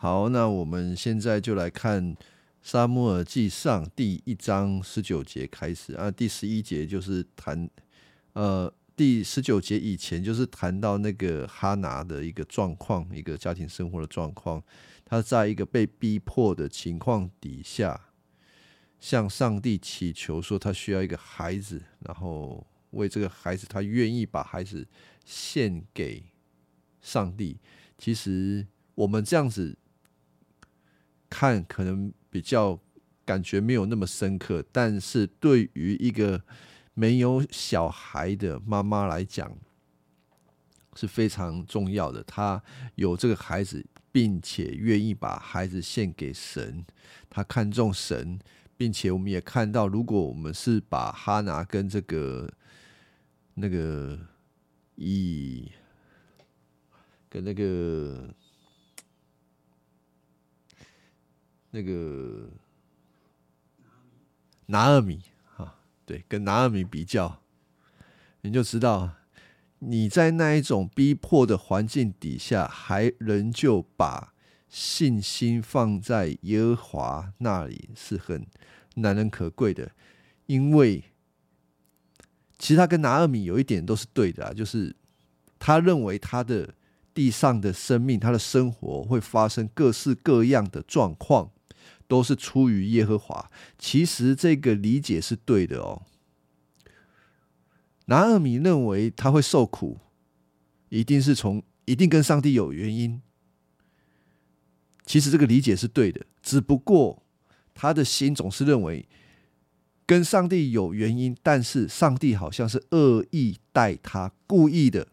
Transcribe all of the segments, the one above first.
好，那我们现在就来看《沙漠耳记上》第一章十九节开始啊，第十一节就是谈，呃，第十九节以前就是谈到那个哈拿的一个状况，一个家庭生活的状况，他在一个被逼迫的情况底下，向上帝祈求说他需要一个孩子，然后为这个孩子，他愿意把孩子献给上帝。其实我们这样子。看可能比较感觉没有那么深刻，但是对于一个没有小孩的妈妈来讲是非常重要的。她有这个孩子，并且愿意把孩子献给神，她看重神，并且我们也看到，如果我们是把哈拿跟这个那个以跟那个。那个拿二米啊，对，跟拿二米比较，你就知道你在那一种逼迫的环境底下，还仍旧把信心放在耶和华那里，是很难能可贵的。因为其实他跟拿二米有一点都是对的啊，就是他认为他的地上的生命，他的生活会发生各式各样的状况。都是出于耶和华。其实这个理解是对的哦。拿尔米认为他会受苦，一定是从一定跟上帝有原因。其实这个理解是对的，只不过他的心总是认为跟上帝有原因，但是上帝好像是恶意待他，故意的。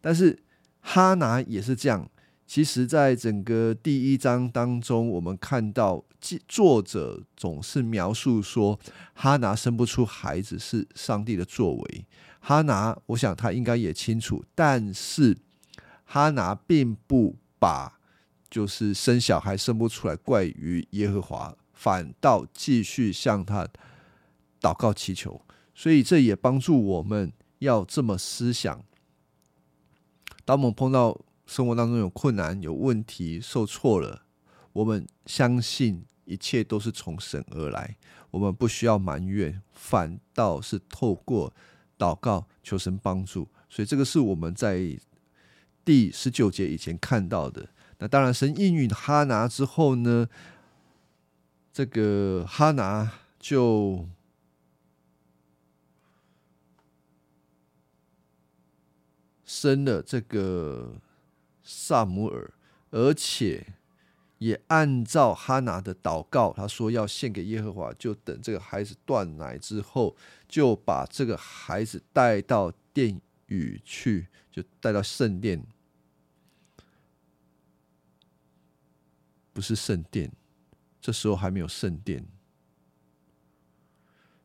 但是哈拿也是这样。其实，在整个第一章当中，我们看到作者总是描述说，哈拿生不出孩子是上帝的作为。哈拿，我想他应该也清楚，但是哈拿并不把就是生小孩生不出来怪于耶和华，反倒继续向他祷告祈求。所以，这也帮助我们要这么思想。当我们碰到生活当中有困难、有问题、受挫了，我们相信一切都是从神而来，我们不需要埋怨，反倒是透过祷告求神帮助。所以这个是我们在第十九节以前看到的。那当然，神应允哈拿之后呢，这个哈拿就生了这个。萨姆尔，而且也按照哈拿的祷告，他说要献给耶和华，就等这个孩子断奶之后，就把这个孩子带到殿宇去，就带到圣殿，不是圣殿，这时候还没有圣殿，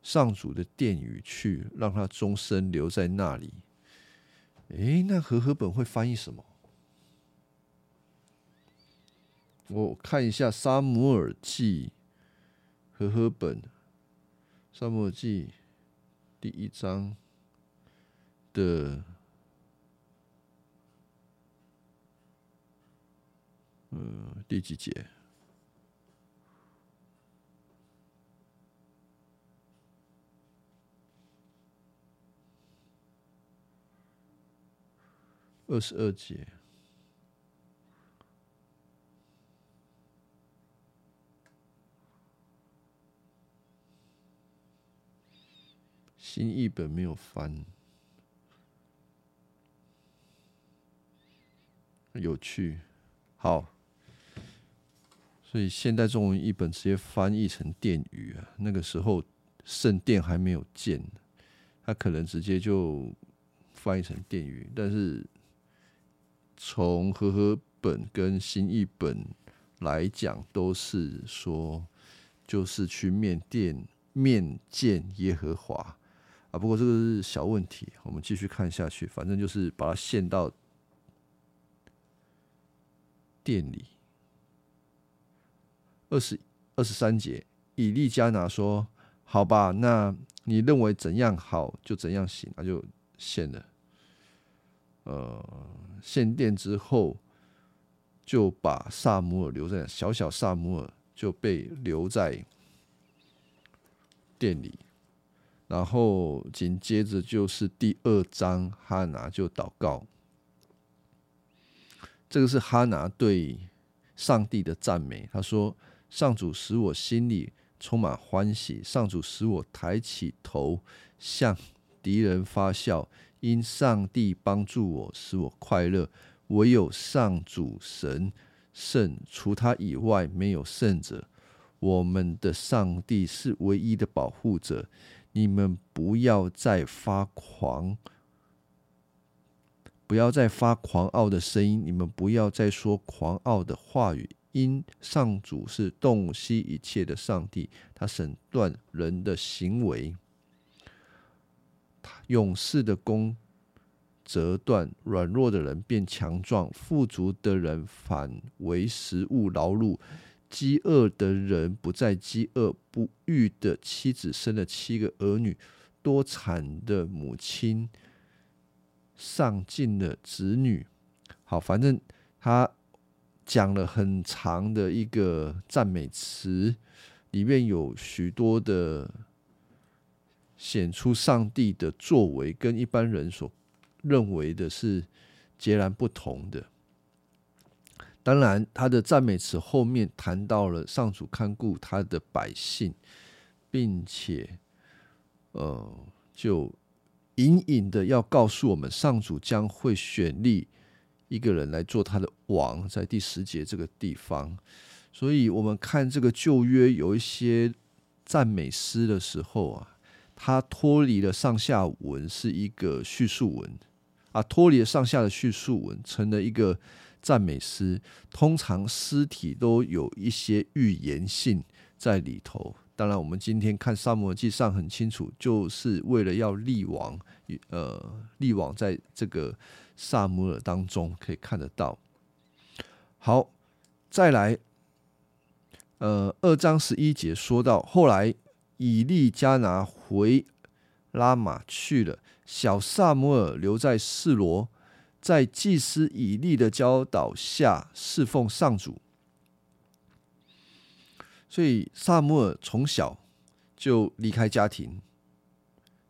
上主的殿宇去，让他终身留在那里。诶，那和合本会翻译什么？我看一下《沙姆尔记》和合本，《沙姆尔记》第一章的，嗯，第几节？二十二节。新译本没有翻，有趣，好，所以现代中文译本直接翻译成殿宇啊。那个时候圣殿还没有建，他可能直接就翻译成殿宇。但是从和合本跟新译本来讲，都是说就是去面殿面见耶和华。啊，不过这个是小问题，我们继续看下去。反正就是把它献到店里。二十二十三节，以利加拿说：“好吧，那你认为怎样好就怎样行，那就献了。”呃，献殿之后，就把萨姆尔留在小小萨姆尔就被留在店里，然后紧接着就是第二章，哈拿就祷告。这个是哈拿对上帝的赞美。他说：“上主使我心里充满欢喜，上主使我抬起头向敌人发笑，因上帝帮助我，使我快乐。唯有上主神圣，除他以外没有圣者。我们的上帝是唯一的保护者。你们不要再发狂。”不要再发狂傲的声音，你们不要再说狂傲的话语。因上主是洞悉一切的上帝，他审断人的行为。勇士的弓折断，软弱的人变强壮，富足的人反为食物劳碌，饥饿的人不再饥饿，不育的妻子生了七个儿女，多产的母亲。上进的子女，好，反正他讲了很长的一个赞美词，里面有许多的显出上帝的作为，跟一般人所认为的是截然不同的。当然，他的赞美词后面谈到了上主看顾他的百姓，并且，呃，就。隐隐的要告诉我们，上主将会选立一个人来做他的王，在第十节这个地方。所以，我们看这个旧约有一些赞美诗的时候啊，它脱离了上下文，是一个叙述文啊，脱离了上下的叙述文，成了一个赞美诗。通常诗体都有一些预言性在里头。当然，我们今天看《沙漠记》上很清楚，就是为了要立王，呃，立王在这个萨摩尔当中可以看得到。好，再来，呃，二章十一节说到，后来以利加拿回拉玛去了，小萨摩尔留在示罗，在祭司以利的教导下侍奉上主。所以萨摩尔从小就离开家庭，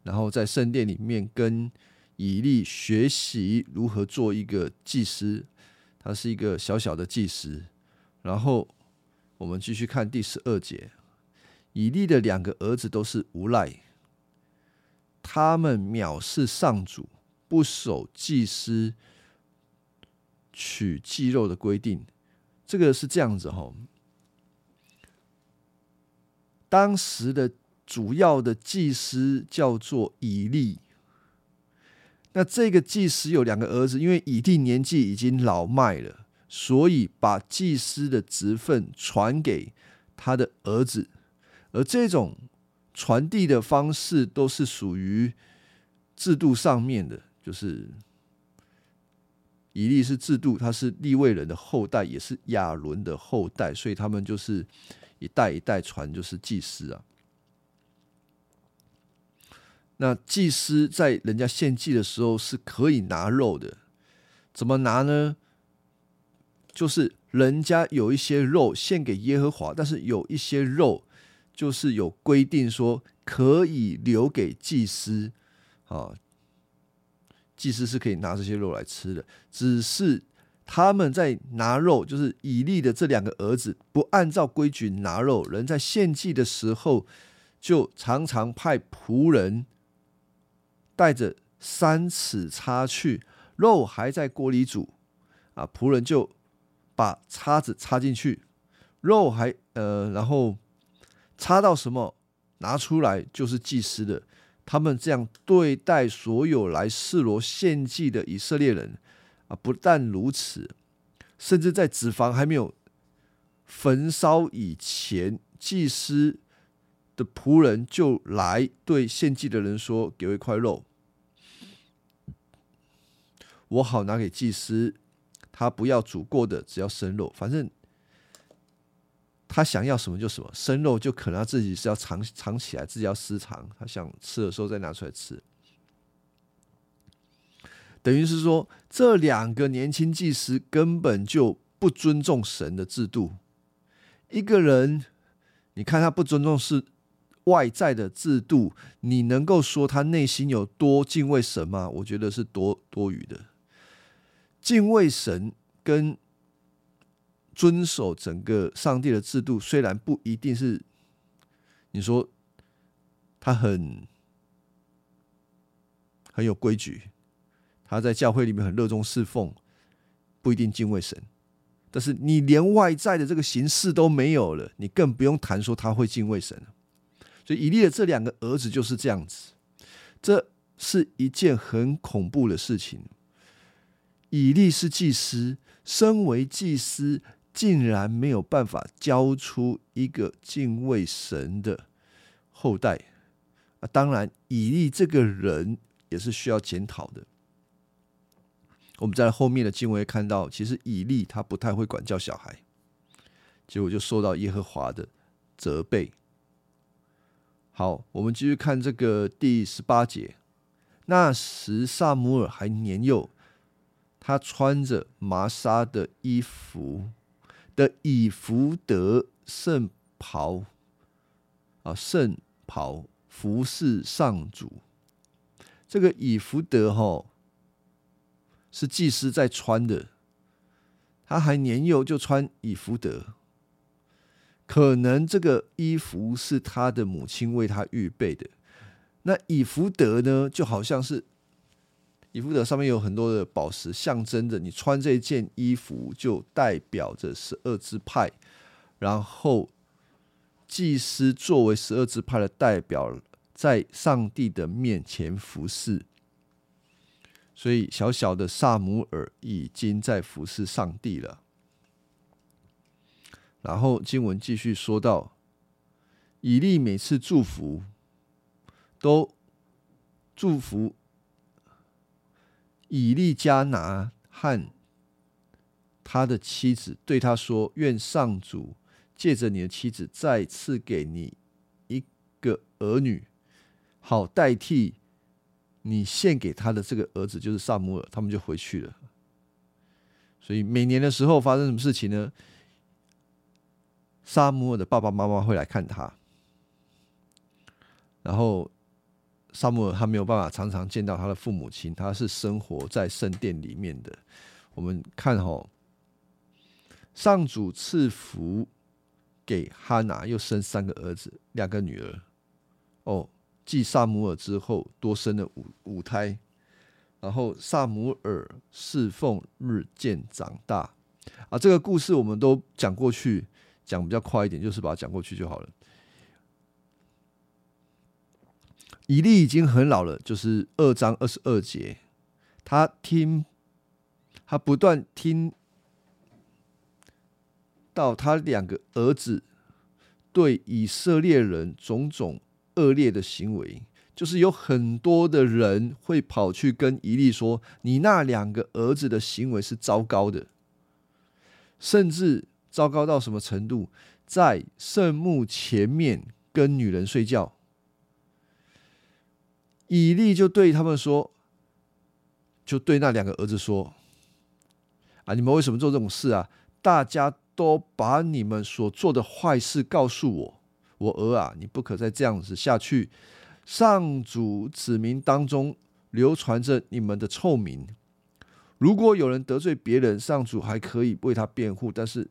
然后在圣殿里面跟以利学习如何做一个祭司。他是一个小小的祭司。然后我们继续看第十二节，以利的两个儿子都是无赖，他们藐视上主，不守祭司取祭肉的规定。这个是这样子哈。当时的主要的祭司叫做以利，那这个祭司有两个儿子，因为以利年纪已经老迈了，所以把祭司的职分传给他的儿子，而这种传递的方式都是属于制度上面的，就是以利是制度，他是利未人的后代，也是亚伦的后代，所以他们就是。一代一代传，就是祭司啊。那祭司在人家献祭的时候是可以拿肉的，怎么拿呢？就是人家有一些肉献给耶和华，但是有一些肉就是有规定说可以留给祭司啊，祭司是可以拿这些肉来吃的，只是。他们在拿肉，就是以利的这两个儿子不按照规矩拿肉，人在献祭的时候，就常常派仆人带着三尺叉去，肉还在锅里煮，啊，仆人就把叉子插进去，肉还呃，然后插到什么拿出来就是祭司的。他们这样对待所有来示罗献祭的以色列人。啊，不但如此，甚至在脂肪还没有焚烧以前，祭司的仆人就来对献祭的人说：“给我一块肉，我好拿给祭司。他不要煮过的，只要生肉。反正他想要什么就什么，生肉就可能他自己是要藏藏起来，自己要私藏。他想吃的时候再拿出来吃。”等于是说，这两个年轻祭司根本就不尊重神的制度。一个人，你看他不尊重是外在的制度，你能够说他内心有多敬畏神吗？我觉得是多多余的。敬畏神跟遵守整个上帝的制度，虽然不一定是你说他很很有规矩，他在教会里面很热衷侍奉，不一定敬畏神。但是你连外在的这个形式都没有了，你更不用谈说他会敬畏神所以以利的这两个儿子就是这样子，这是一件很恐怖的事情。以利是祭司，身为祭司，竟然没有办法教出一个敬畏神的后代啊！当然，以利这个人也是需要检讨的。我们在后面的经文看到，其实以利他不太会管教小孩，结果就受到耶和华的责备。好，我们继续看这个第十八节。那时萨姆尔还年幼，他穿着麻纱的衣服的以福德圣袍啊，圣袍服侍上主。这个以福德哈。是祭司在穿的，他还年幼就穿以福德，可能这个衣服是他的母亲为他预备的。那以福德呢，就好像是以福德上面有很多的宝石，象征着你穿这件衣服就代表着十二支派，然后祭司作为十二支派的代表，在上帝的面前服侍。所以，小小的萨姆尔已经在服侍上帝了。然后经文继续说到，以利每次祝福，都祝福以利加拿和他的妻子，对他说：“愿上主借着你的妻子再次给你一个儿女，好代替。”你献给他的这个儿子就是萨姆尔，他们就回去了。所以每年的时候发生什么事情呢？萨姆尔的爸爸妈妈会来看他，然后萨姆尔他没有办法常常见到他的父母亲，他是生活在圣殿里面的。我们看哈，上主赐福给哈拿，又生三个儿子，两个女儿。哦。继萨姆尔之后，多生了五五胎，然后萨姆尔侍奉日渐长大。啊，这个故事我们都讲过去，讲比较快一点，就是把它讲过去就好了。以利已经很老了，就是二章二十二节，他听，他不断听到他两个儿子对以色列人种种。恶劣的行为，就是有很多的人会跑去跟伊利说：“你那两个儿子的行为是糟糕的，甚至糟糕到什么程度？在圣墓前面跟女人睡觉。”以利就对他们说：“就对那两个儿子说：‘啊，你们为什么做这种事啊？大家都把你们所做的坏事告诉我。’”我儿啊，你不可再这样子下去。上主子民当中流传着你们的臭名。如果有人得罪别人，上主还可以为他辩护；但是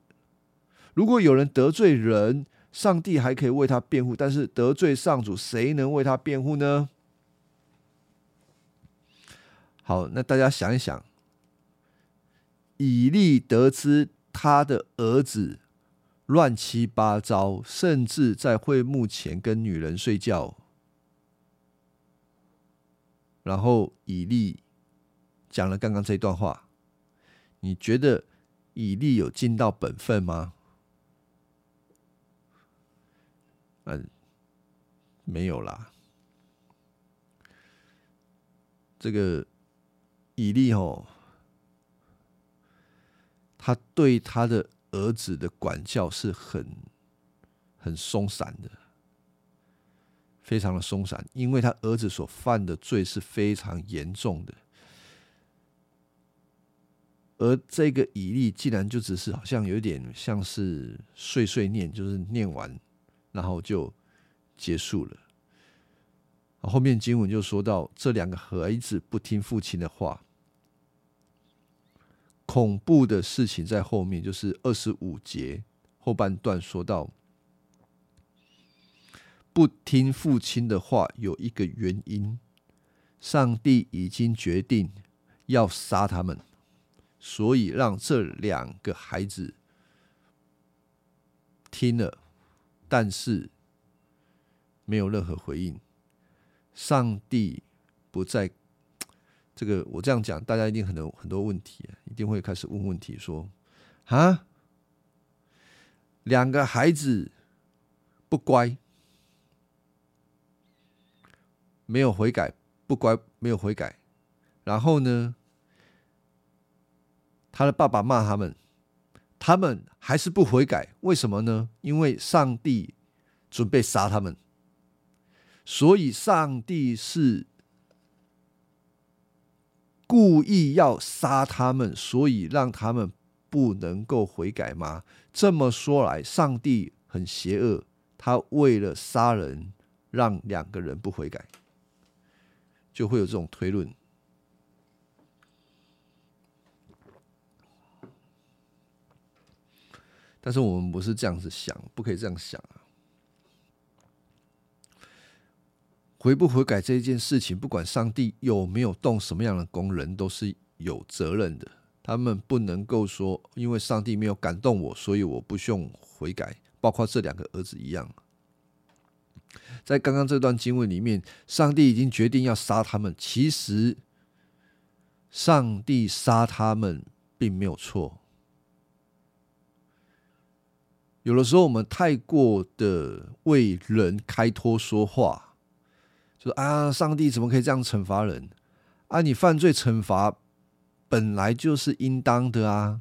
如果有人得罪人，上帝还可以为他辩护。但是得罪上主，谁能为他辩护呢？好，那大家想一想，以利得知他的儿子。乱七八糟，甚至在会幕前跟女人睡觉。然后以利讲了刚刚这段话，你觉得以利有尽到本分吗？嗯，没有啦。这个以利哦，他对他的。儿子的管教是很很松散的，非常的松散，因为他儿子所犯的罪是非常严重的。而这个以利竟然就只是好像有点像是碎碎念，就是念完，然后就结束了。后面经文就说到这两个孩子不听父亲的话，恐怖的事情在后面，就是二十五节后半段说到，不听父亲的话有一个原因，上帝已经决定要杀他们。所以让这两个孩子听了，但是没有任何回应。上帝不在，这个我这样讲，大家一定很多很多问题，一定会开始问问题，说啊，两个孩子不乖，没有悔改，不乖，没有悔改，然后呢？他的爸爸骂他们，他们还是不悔改，为什么呢？因为上帝准备杀他们，所以上帝是故意要杀他们，所以让他们不能够悔改吗？这么说来，上帝很邪恶，他为了杀人，让两个人不悔改，就会有这种推论。但是我们不是这样子想，不可以这样想啊！悔不悔改这一件事情，不管上帝有没有动什么样的工人，都是有责任的。他们不能够说，因为上帝没有感动我，所以我不用悔改。包括这两个儿子一样，在刚刚这段经文里面，上帝已经决定要杀他们。其实，上帝杀他们并没有错。有的时候，我们太过的为人开脱说话，说啊，上帝怎么可以这样惩罚人？啊，你犯罪惩罚本来就是应当的啊！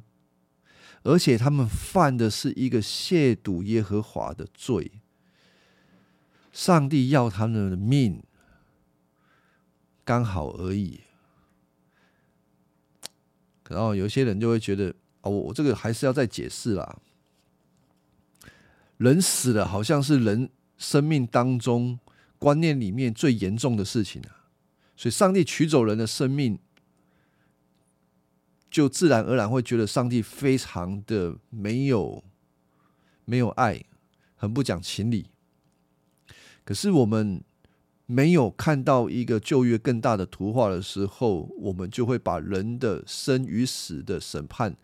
而且他们犯的是一个亵渎耶和华的罪，上帝要他们的命，刚好而已。然后有些人就会觉得，哦，我这个还是要再解释啦。人死了，好像是人生命当中观念里面最严重的事情啊！所以，上帝取走人的生命，就自然而然会觉得上帝非常的没有没有爱，很不讲情理。可是，我们没有看到一个旧约更大的图画的时候，我们就会把人的生与死的审判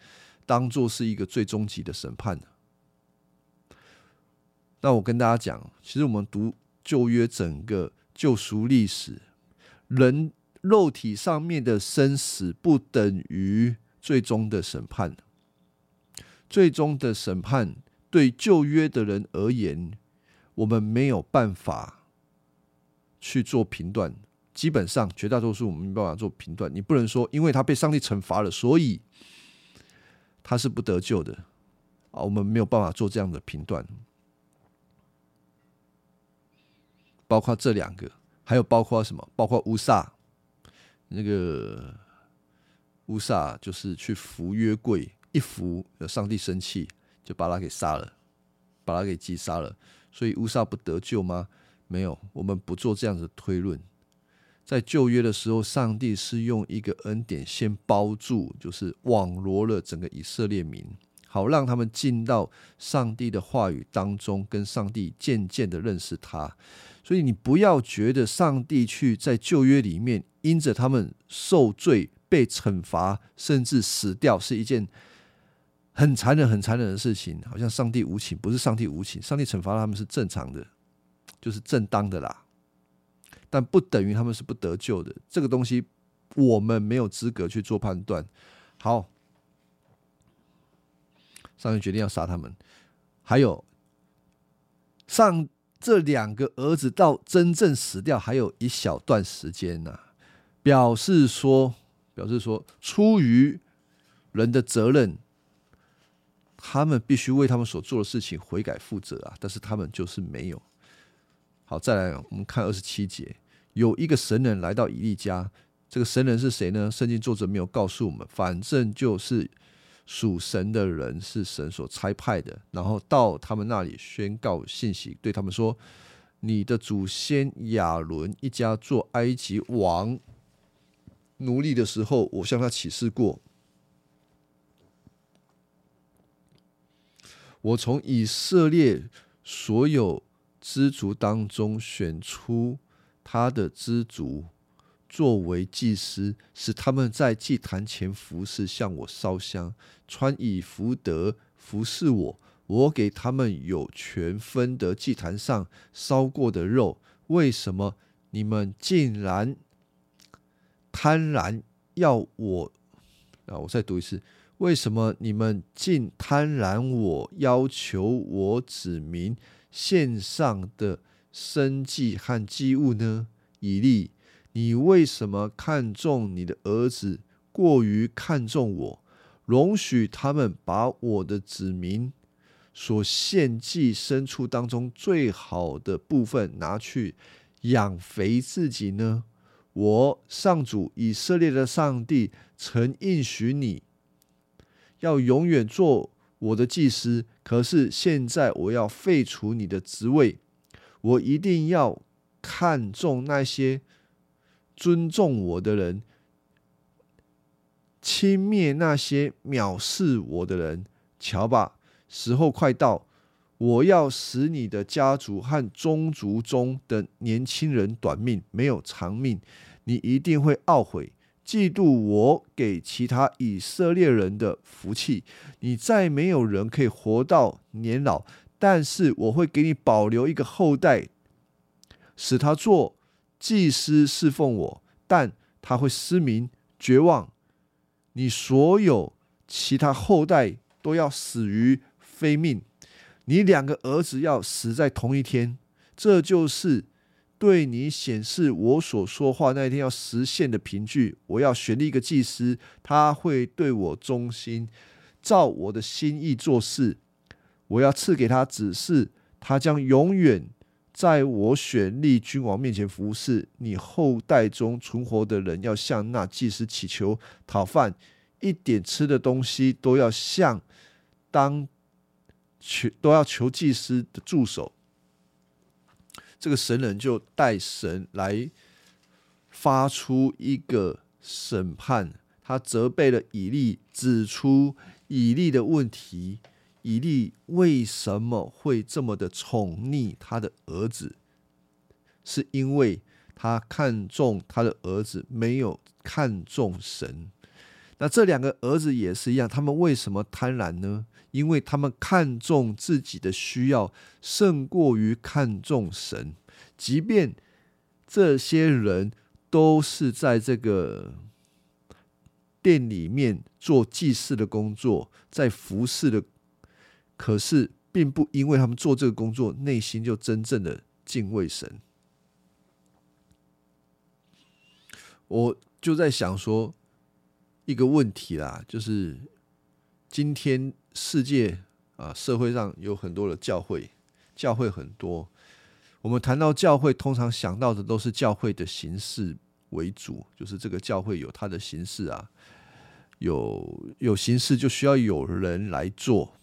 当做是一个最终极的审判那我跟大家讲，其实我们读旧约整个救赎历史，人肉体上面的生死不等于最终的审判。最终的审判对旧约的人而言，我们没有办法去做评断。基本上，绝大多数我们没办法做评断。你不能说，因为他被上帝惩罚了，所以他是不得救的啊！我们没有办法做这样的评断。包括这两个，还有包括什么？包括乌萨，那个乌萨就是去扶约柜，一扶，上帝生气，就把他给杀了，把他给击杀了。所以乌萨不得救吗？没有，我们不做这样的推论。在旧约的时候，上帝是用一个恩典先包住，就是网罗了整个以色列民，好让他们进到上帝的话语当中，跟上帝渐渐的认识他。所以你不要觉得上帝去在旧约里面因着他们受罪被惩罚，甚至死掉是一件很残忍、很残忍的事情。好像上帝无情，不是上帝无情，上帝惩罚他们是正常的，就是正当的啦。但不等于他们是不得救的。这个东西我们没有资格去做判断。好，上帝决定要杀他们，还有上。这两个儿子到真正死掉还有一小段时间呢，表示说，表示说，出于人的责任，他们必须为他们所做的事情悔改负责啊。但是他们就是没有。好，再来，我们看二十七节，有一个神人来到以利家，这个神人是谁呢？圣经作者没有告诉我们，反正就是属神的人是神所差派的，然后到他们那里宣告信息，对他们说：“你的祖先亚伦一家做埃及王奴隶的时候，我向他启示过，我从以色列所有支族当中选出他的支族。”作为祭司，使他们在祭坛前服侍，向我烧香，穿以福德服侍我。我给他们有权分得祭坛上烧过的肉。为什么你们竟然贪婪要我？啊，我再读一次：为什么你们竟贪婪我要求我指明献上的生祭和祭物呢？以利。你为什么看重你的儿子，过于看重我？容许他们把我的子民所献祭牲畜当中最好的部分拿去养肥自己呢？我上主以色列的上帝曾应许你要永远做我的祭司，可是现在我要废除你的职位，我一定要看重那些。尊重我的人，轻蔑那些藐视我的人。瞧吧，时候快到，我要使你的家族和宗族中的年轻人短命，没有长命。你一定会懊悔，嫉妒我给其他以色列人的福气。你再没有人可以活到年老，但是我会给你保留一个后代，使他做。祭司侍奉我，但他会失明、绝望。你所有其他后代都要死于非命。你两个儿子要死在同一天，这就是对你显示我所说话那一天要实现的凭据。我要选立一个祭司，他会对我忠心，照我的心意做事。我要赐给他指示，他将永远。在我选立君王面前服侍，你后代中存活的人要向那祭司祈求讨饭，一点吃的东西都要向当求都要求祭司的助手。这个神人就带神来发出一个审判，他责备了以利，指出以利的问题。以利为什么会这么的宠溺他的儿子？是因为他看重他的儿子，没有看重神。那这两个儿子也是一样，他们为什么贪婪呢？因为他们看重自己的需要，胜过于看重神。即便这些人都是在这个店里面做祭祀的工作，在服侍的。可是，并不因为他们做这个工作，内心就真正的敬畏神。我就在想说一个问题啦，就是今天世界啊，社会上有很多的教会，教会很多。我们谈到教会，通常想到的都是教会的形式为主，就是这个教会有它的形式啊，有有形式就需要有人来做。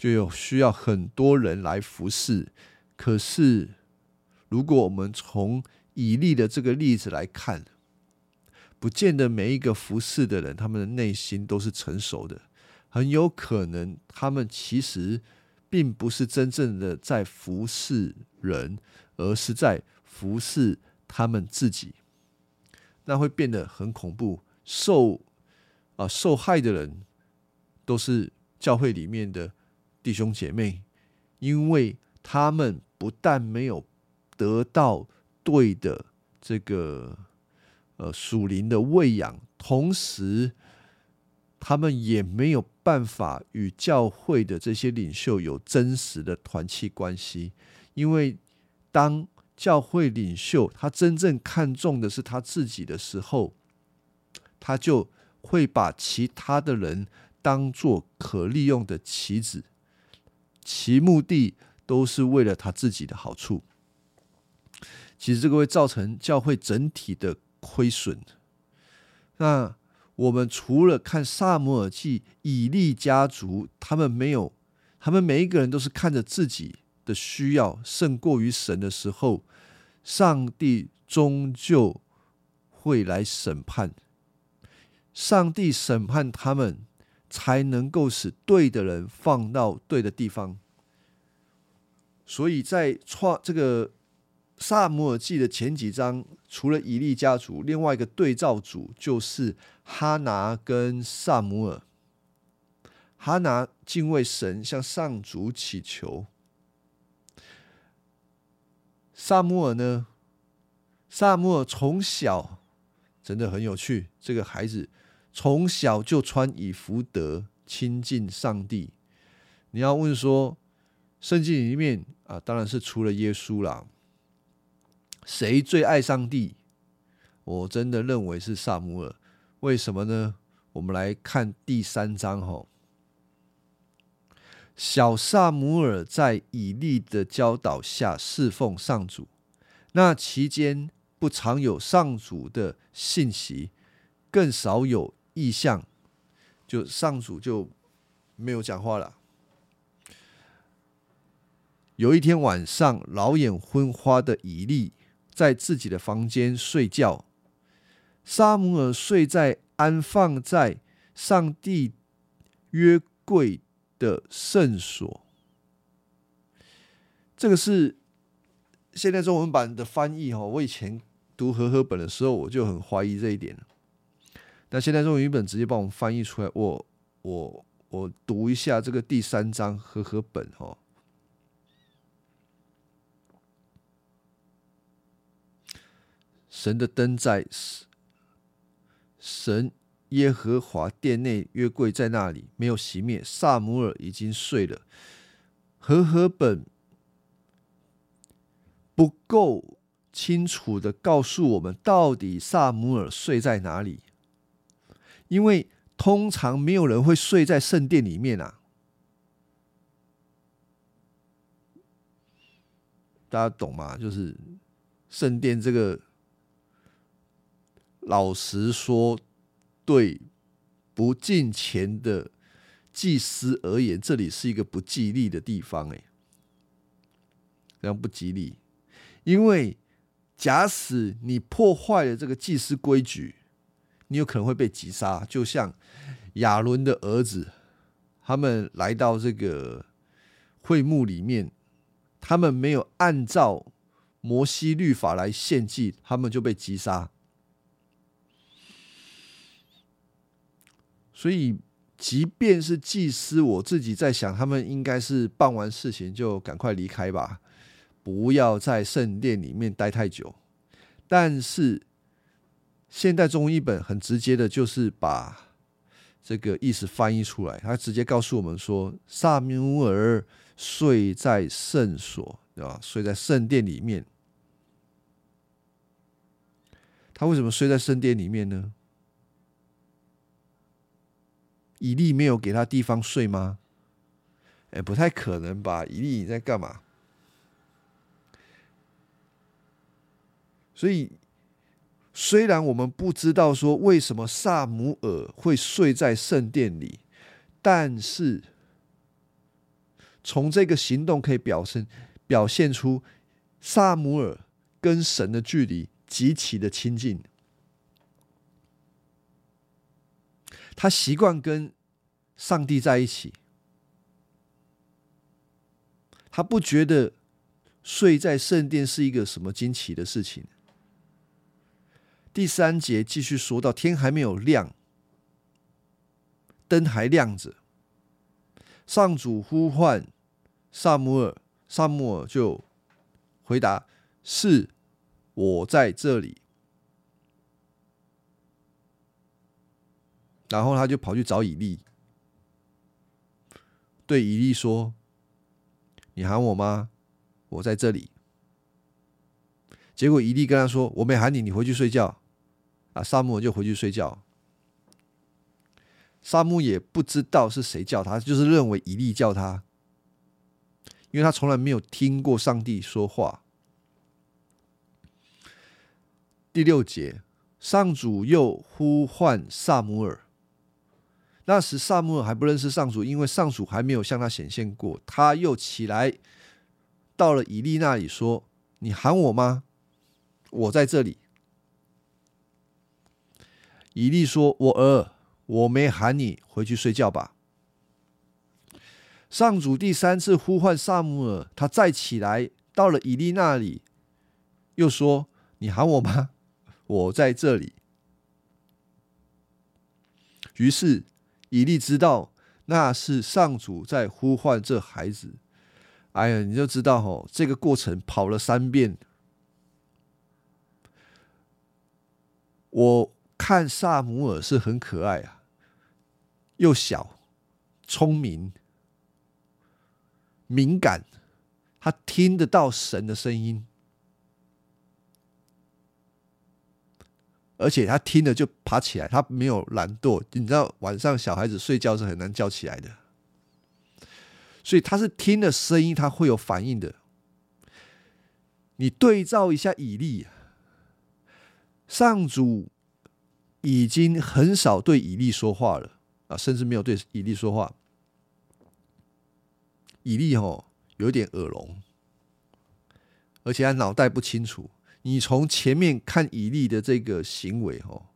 就有需要很多人来服侍，可是如果我们从以利的这个例子来看，不见得每一个服侍的人，他们的内心都是成熟的，很有可能他们其实并不是真正的在服侍人，而是在服侍他们自己，那会变得很恐怖。受啊受害的人都是教会里面的。弟兄姐妹，因为他们不但没有得到对的这个呃属灵的喂养，同时他们也没有办法与教会的这些领袖有真实的团契关系。因为当教会领袖他真正看重的是他自己的时候，他就会把其他的人当做可利用的棋子。其目的都是为了他自己的好处，其实这个会造成教会整体的亏损。那我们除了看萨摩尔记，以利家族，他们没有，他们每一个人都是看着自己的需要胜过于神的时候，上帝终究会来审判。上帝审判他们，才能够使对的人放到对的地方。所以在创这个萨姆尔记的前几章，除了以利家族，另外一个对照组就是哈拿跟萨姆尔。哈拿敬畏神，向上主祈求。萨姆尔呢？萨姆尔从小真的很有趣，这个孩子从小就穿以福德，亲近上帝。你要问说？圣经里面啊，当然是除了耶稣啦。谁最爱上帝？我真的认为是萨姆尔。为什么呢？我们来看第三章哈。小萨姆尔在以利的教导下侍奉上主，那期间不常有上主的信息，更少有意象，就上主就没有讲话了。有一天晚上，老眼昏花的以利在自己的房间睡觉，沙姆尔睡在安放在上帝约柜的圣所。这个是现在中文版的翻译哈。我以前读和合本的时候，我就很怀疑这一点那现在中文本直接帮我们翻译出来，我我我读一下这个第三章和合本哦。神的灯在神耶和华殿内，约柜在那里，没有熄灭。萨姆尔已经睡了。和合本不够清楚的告诉我们，到底萨姆尔睡在哪里？因为通常没有人会睡在圣殿里面啊。大家懂吗？就是圣殿这个。老实说，对不进钱的祭司而言，这里是一个不吉利的地方。哎，这样不吉利，因为假使你破坏了这个祭司规矩，你有可能会被击杀。就像亚伦的儿子，他们来到这个会幕里面，他们没有按照摩西律法来献祭，他们就被击杀。所以，即便是祭司，我自己在想，他们应该是办完事情就赶快离开吧，不要在圣殿里面待太久。但是，现代中文译本很直接的，就是把这个意思翻译出来，他直接告诉我们说：萨缪尔睡在圣所，对吧？睡在圣殿里面。他为什么睡在圣殿里面呢？以利没有给他地方睡吗？哎，不太可能吧！以利你在干嘛？所以，虽然我们不知道说为什么萨姆尔会睡在圣殿里，但是从这个行动可以表现表现出萨姆尔跟神的距离极其的亲近。他习惯跟上帝在一起，他不觉得睡在圣殿是一个什么惊奇的事情。第三节继续说到，天还没有亮，灯还亮着，上主呼唤萨姆尔，萨姆尔就回答：“是我在这里。”然后他就跑去找以利，对以利说：“你喊我吗？我在这里。”结果以利跟他说：“我没喊你，你回去睡觉。”啊，萨姆就回去睡觉。萨姆也不知道是谁叫他，就是认为以利叫他，因为他从来没有听过上帝说话。第六节。上主又呼唤萨姆尔。那时萨姆尔还不认识上主，因为上主还没有向他显现过。他又起来，到了以利那里，说：“你喊我吗？我在这里。”以利说：“我儿，我没喊你，回去睡觉吧。”上主第三次呼唤萨姆尔，他再起来，到了以利那里，又说：“你喊我吗？我在这里。”于是以利知道那是上主在呼唤这孩子。哎呀，你就知道哦，这个过程跑了三遍。我。看萨姆尔是很可爱啊，又小，聪明，敏感，他听得到神的声音，而且他听了就爬起来，他没有懒惰。你知道晚上小孩子睡觉是很难叫起来的，所以他是听了声音他会有反应的。你对照一下以利，上主。已经很少对以利说话了啊，甚至没有对以利说话。以利哦，有点耳聋，而且他脑袋不清楚。你从前面看以利的这个行为哦，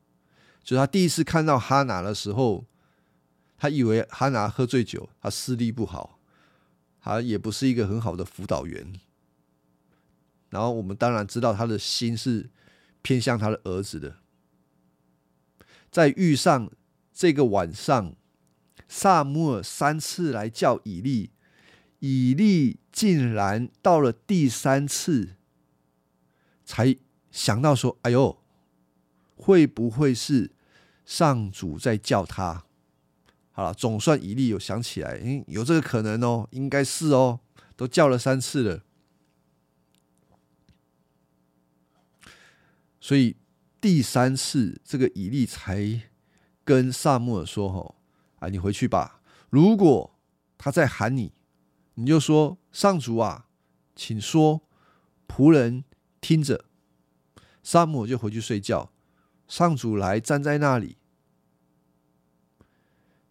就他第一次看到哈拿的时候，他以为哈拿喝醉酒，他视力不好，他也不是一个很好的辅导员。然后我们当然知道他的心是偏向他的儿子的。在遇上这个晚上，萨姆尔三次来叫以利，以利竟然到了第三次才想到说：“哎呦，会不会是上主在叫他？”好了，总算以利有想起来，嗯，有这个可能哦，应该是哦，都叫了三次了，所以。第三次，这个以利才跟萨穆尔说：“吼，啊，你回去吧。如果他在喊你，你就说：上主啊，请说，仆人听着。萨姆就回去睡觉。上主来站在那里，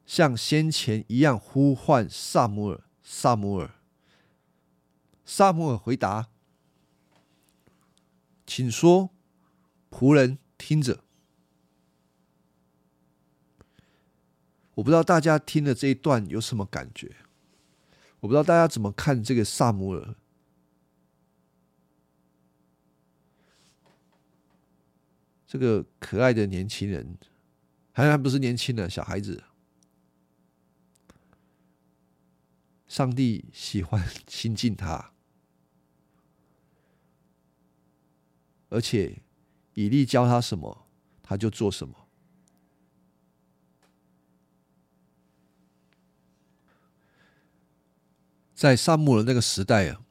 像先前一样呼唤萨姆尔。萨姆尔，萨姆尔回答：请说，仆人。”听着，我不知道大家听了这一段有什么感觉。我不知道大家怎么看这个萨姆尔，这个可爱的年轻人，还还不是年轻人，小孩子。上帝喜欢亲近他，而且。以利教他什么，他就做什么。在萨姆的那个时代啊，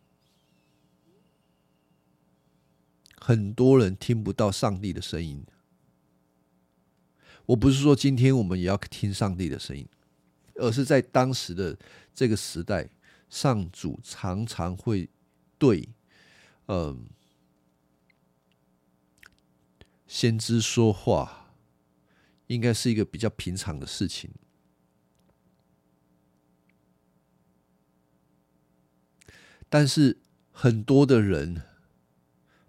很多人听不到上帝的声音。我不是说今天我们也要听上帝的声音，而是在当时的这个时代，上主常常会对，嗯。先知说话，应该是一个比较平常的事情。但是很多的人，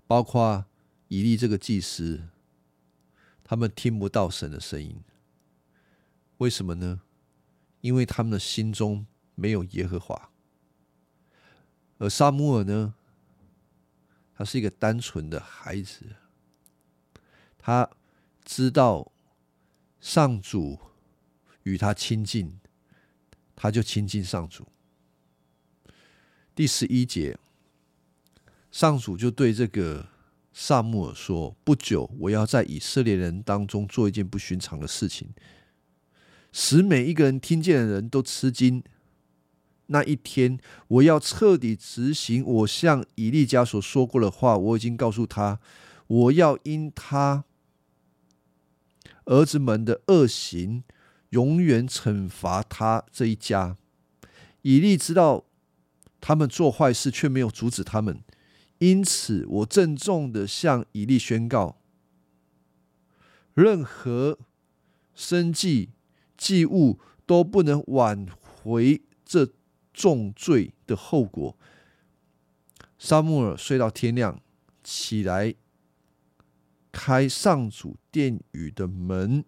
包括以利这个祭司，他们听不到神的声音。为什么呢？因为他们的心中没有耶和华。而沙穆尔呢，他是一个单纯的孩子。他知道上主与他亲近，他就亲近上主。第十一节，上主就对这个萨穆尔说：“不久，我要在以色列人当中做一件不寻常的事情，使每一个人听见的人都吃惊。那一天，我要彻底执行我向以利家所说过的话。我已经告诉他，我要因他。”儿子们的恶行，永远惩罚他这一家。以利知道他们做坏事，却没有阻止他们，因此我郑重的向以利宣告：任何生计祭物都不能挽回这重罪的后果。沙穆尔睡到天亮，起来开上主殿宇的门，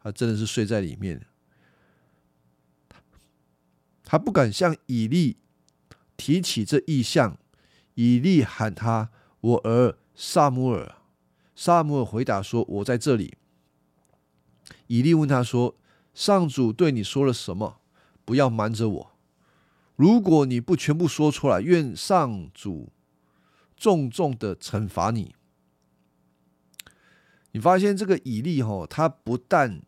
他真的是睡在里面。他不敢向以利提起这意象。以利喊他：“我儿萨姆尔。”萨姆尔回答说：“我在这里。”以利问他说：“上主对你说了什么？不要瞒着我。如果你不全部说出来，愿上主重重的惩罚你。”你发现这个以利吼，他不但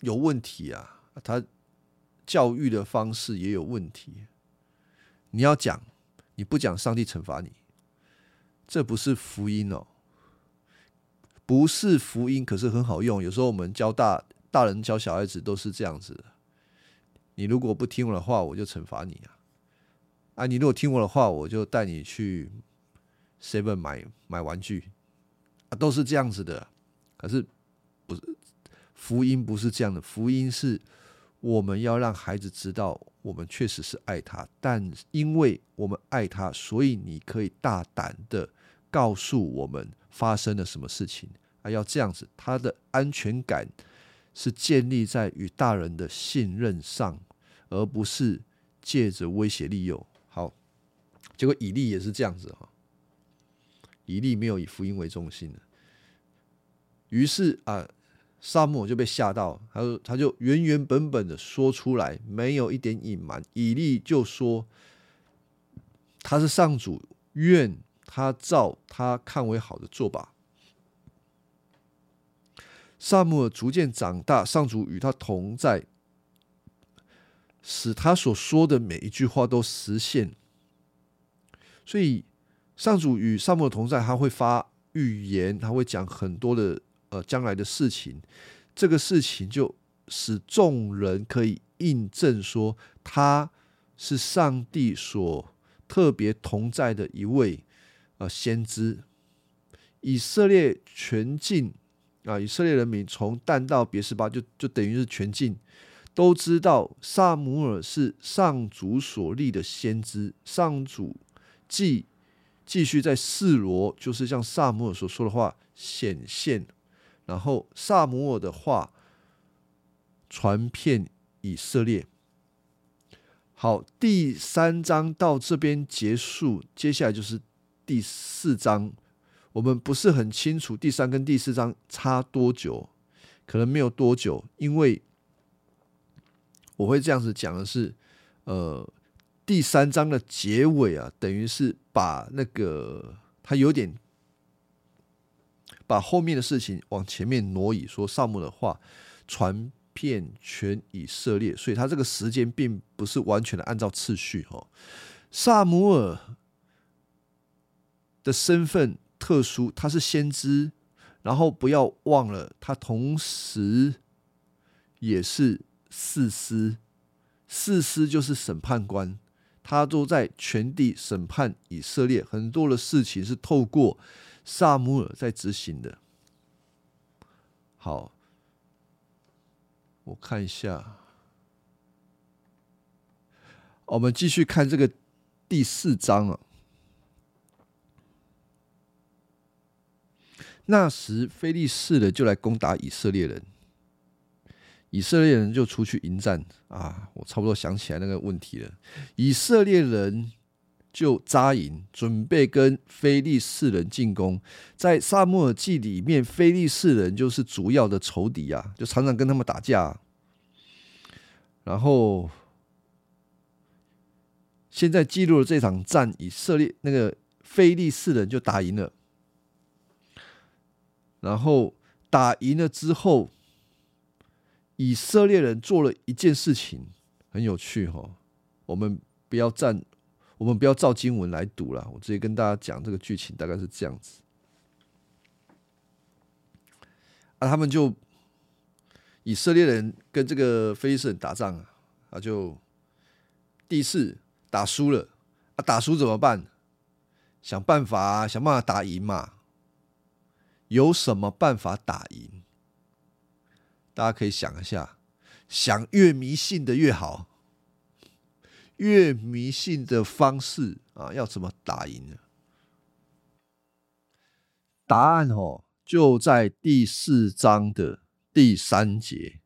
有问题啊，他教育的方式也有问题。你要讲，你不讲，上帝惩罚你，这不是福音哦，不是福音，可是很好用。有时候我们教大大人教小孩子都是这样子的。你如果不听我的话，我就惩罚你啊！啊，你如果听我的话，我就带你去 seven 买买玩具啊，都是这样子的。可是不是福音，不是这样的。福音是我们要让孩子知道。我们确实是爱他，但因为我们爱他，所以你可以大胆的告诉我们发生了什么事情。啊，要这样子，他的安全感是建立在与大人的信任上，而不是借着威胁利诱。好，结果以利也是这样子哈，以利没有以福音为中心的，于是啊。沙漠就被吓到，他说：“他就原原本本的说出来，没有一点隐瞒。”以利就说：“他是上主，愿他照他看为好的做吧。”萨姆尔逐渐长大，上主与他同在，使他所说的每一句话都实现。所以，上主与萨摩尔同在，他会发预言，他会讲很多的。呃，将来的事情，这个事情就使众人可以印证说，他是上帝所特别同在的一位呃先知。以色列全境啊，以色列人民从但到别是巴，就就等于是全境都知道萨姆尔是上主所立的先知。上主既继续在示罗，就是像萨姆尔所说的话显现。然后萨姆尔的话传遍以色列。好，第三章到这边结束，接下来就是第四章。我们不是很清楚第三跟第四章差多久，可能没有多久，因为我会这样子讲的是，呃，第三章的结尾啊，等于是把那个他有点。把后面的事情往前面挪移，说萨姆的话传遍全以色列，所以他这个时间并不是完全的按照次序哦。萨姆尔的身份特殊，他是先知，然后不要忘了，他同时也是四司，四司就是审判官，他都在全地审判以色列，很多的事情是透过。萨姆尔在执行的，好，我看一下，我们继续看这个第四章啊。那时，菲利士的就来攻打以色列人，以色列人就出去迎战啊！我差不多想起来那个问题了，以色列人。就扎营，准备跟非利士人进攻。在萨穆尔记里面，非利士人就是主要的仇敌啊，就常常跟他们打架。然后，现在记录了这场战，以色列那个非利士人就打赢了。然后打赢了之后，以色列人做了一件事情，很有趣哈。我们不要站。我们不要照经文来读了，我直接跟大家讲这个剧情大概是这样子。啊，他们就以色列人跟这个非利士打仗啊，啊，就第一次打输了啊，打输怎么办？想办法，想办法打赢嘛。有什么办法打赢？大家可以想一下，想越迷信的越好，越迷信的方式啊，要怎么打赢呢？答案哦，就在第四章的第三节。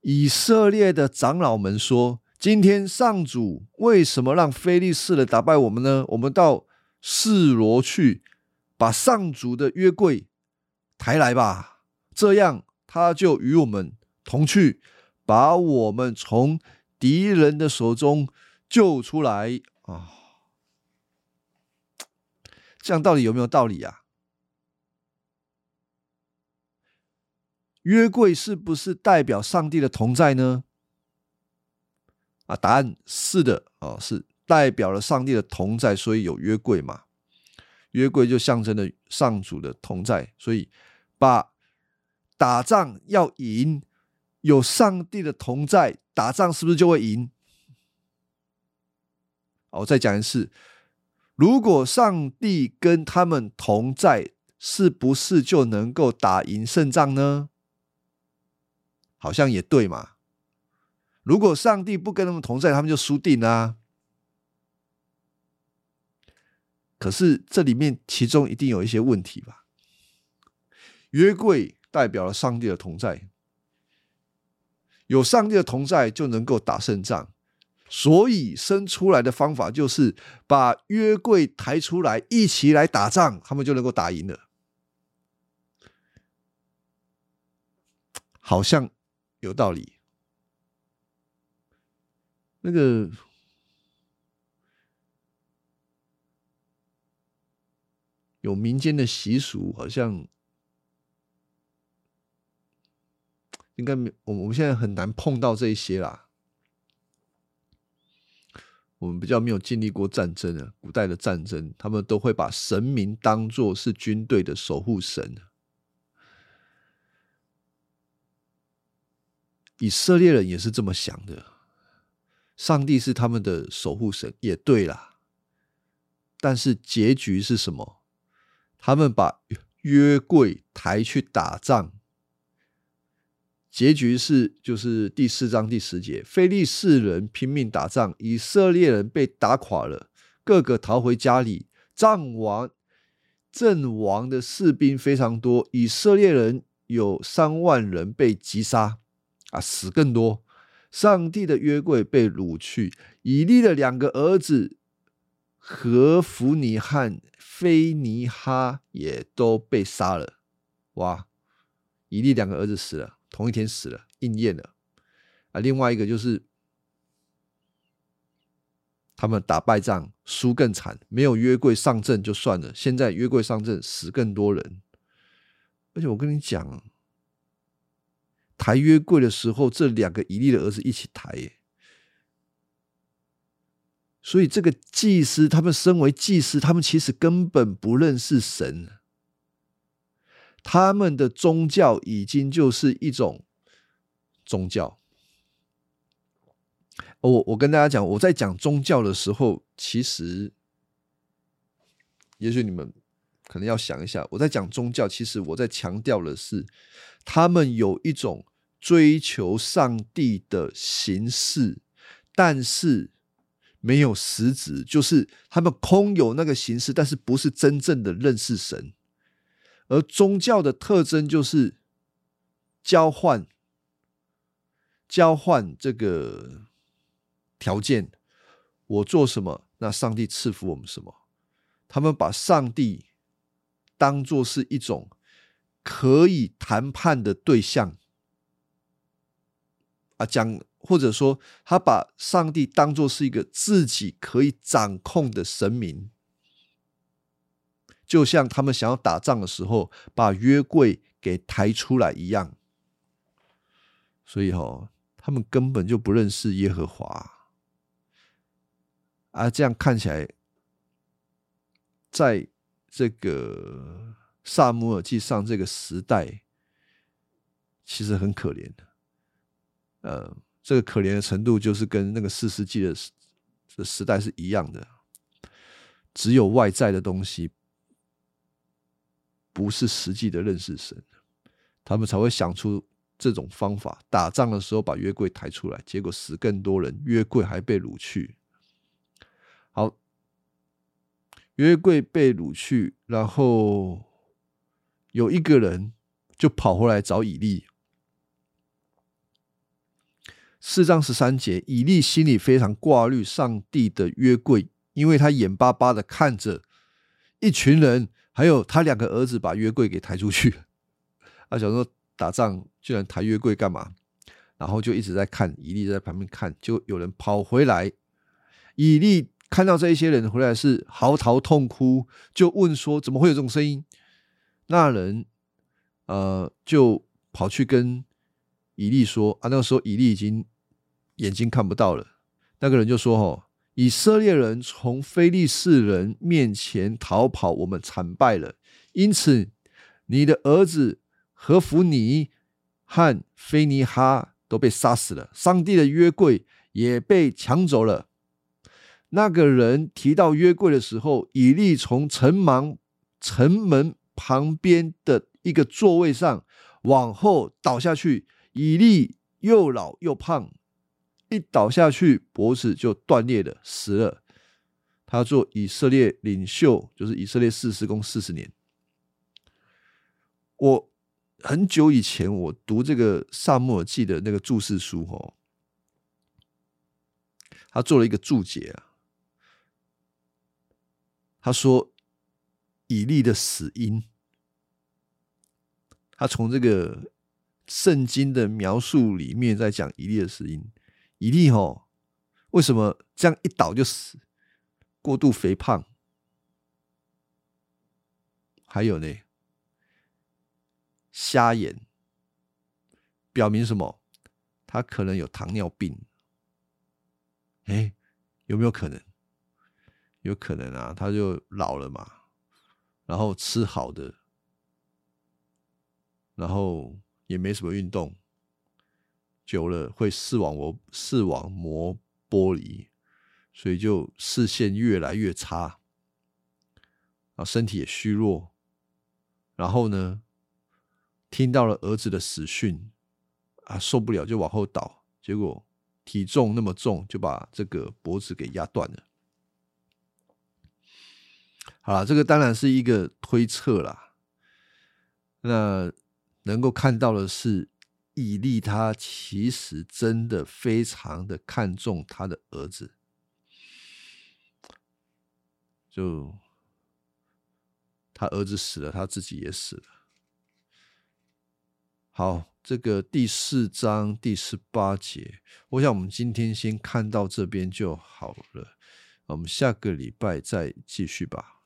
以色列的长老们说：“今天上主为什么让非利士人打败我们呢？我们到示罗去，把上主的约柜抬来吧，这样他就与我们同去，把我们从敌人的手中救出来啊！这样到底有没有道理啊？”约柜是不是代表上帝的同在呢？啊，答案是的，哦，是代表了上帝的同在，所以有约柜嘛。约柜就象征了上主的同在，所以把打仗要赢，有上帝的同在，打仗是不是就会赢？我再讲一次，如果上帝跟他们同在，是不是就能够打赢胜仗呢？好像也对嘛。如果上帝不跟他们同在，他们就输定了。可是这里面其中一定有一些问题吧？约柜代表了上帝的同在，有上帝的同在就能够打胜仗，所以生出来的方法就是把约柜抬出来，一起来打仗，他们就能够打赢了。好像。有道理，那个有民间的习俗，好像应该没我我们现在很难碰到这一些啦。我们比较没有经历过战争啊，古代的战争，他们都会把神明当做是军队的守护神。以色列人也是这么想的，上帝是他们的守护神，也对啦。但是结局是什么？他们把约柜抬去打仗，结局是就是第四章第十节，非利士人拼命打仗，以色列人被打垮了，个个逃回家里，战亡阵亡的士兵非常多，以色列人有三万人被击杀。啊，死更多！上帝的约柜被掳去，以利的两个儿子和弗尼和菲尼哈也都被杀了。哇！以利两个儿子死了，同一天死了，应验了。啊，另外一个就是他们打败仗，输更惨，没有约柜上阵就算了，现在约柜上阵，死更多人。而且我跟你讲。抬约柜的时候，这两个以利的儿子一起抬耶，所以这个祭司，他们身为祭司，他们其实根本不认识神，他们的宗教已经就是一种宗教。我我跟大家讲，我在讲宗教的时候，其实，也许你们。可能要想一下，我在讲宗教，其实我在强调的是，他们有一种追求上帝的形式，但是没有实质，就是他们空有那个形式，但是不是真正的认识神。而宗教的特征就是交换，交换这个条件，我做什么，那上帝赐福我们什么。他们把上帝。当做是一种可以谈判的对象啊，讲或者说他把上帝当做是一个自己可以掌控的神明，就像他们想要打仗的时候把约柜给抬出来一样。所以哈，他们根本就不认识耶和华啊，这样看起来，在。这个萨姆尔记上这个时代，其实很可怜的。呃，这个可怜的程度，就是跟那个四世纪的的时代是一样的。只有外在的东西，不是实际的认识神，他们才会想出这种方法。打仗的时候把约柜抬出来，结果死更多人，约柜还被掳去。好，约柜被掳去，然后有一个人就跑回来找以利。四章十三节，以利心里非常挂虑上帝的约柜，因为他眼巴巴的看着一群人。还有他两个儿子把约柜给抬出去，他想说打仗居然抬约柜干嘛？然后就一直在看，以利在旁边看，就有人跑回来。以利看到这一些人回来是嚎啕痛哭，就问说：怎么会有这种声音？那人呃就跑去跟以利说：啊，那个时候以利已经眼睛看不到了。那个人就说：哦。以色列人从非利士人面前逃跑，我们惨败了。因此，你的儿子和弗尼和菲尼哈都被杀死了。上帝的约柜也被抢走了。那个人提到约柜的时候，以利从城门城门旁边的一个座位上往后倒下去。以利又老又胖。一倒下去，脖子就断裂了，死了。他做以色列领袖，就是以色列四十公四十年。我很久以前我读这个萨母尔记的那个注释书，哦，他做了一个注解啊。他说以利的死因，他从这个圣经的描述里面在讲以利的死因。以利吼，为什么这样一倒就死？过度肥胖，还有呢，瞎眼，表明什么？他可能有糖尿病。哎，有没有可能？有可能啊，他就老了嘛，然后吃好的，然后也没什么运动。久了会视网膜视网膜剥离，所以就视线越来越差，啊，身体也虚弱。然后呢，听到了儿子的死讯，啊，受不了就往后倒，结果体重那么重，就把这个脖子给压断了。好了，这个当然是一个推测啦。那能够看到的是。以利他其实真的非常的看重他的儿子，就他儿子死了，他自己也死了。好，这个第四章第十八节，我想我们今天先看到这边就好了，我们下个礼拜再继续吧。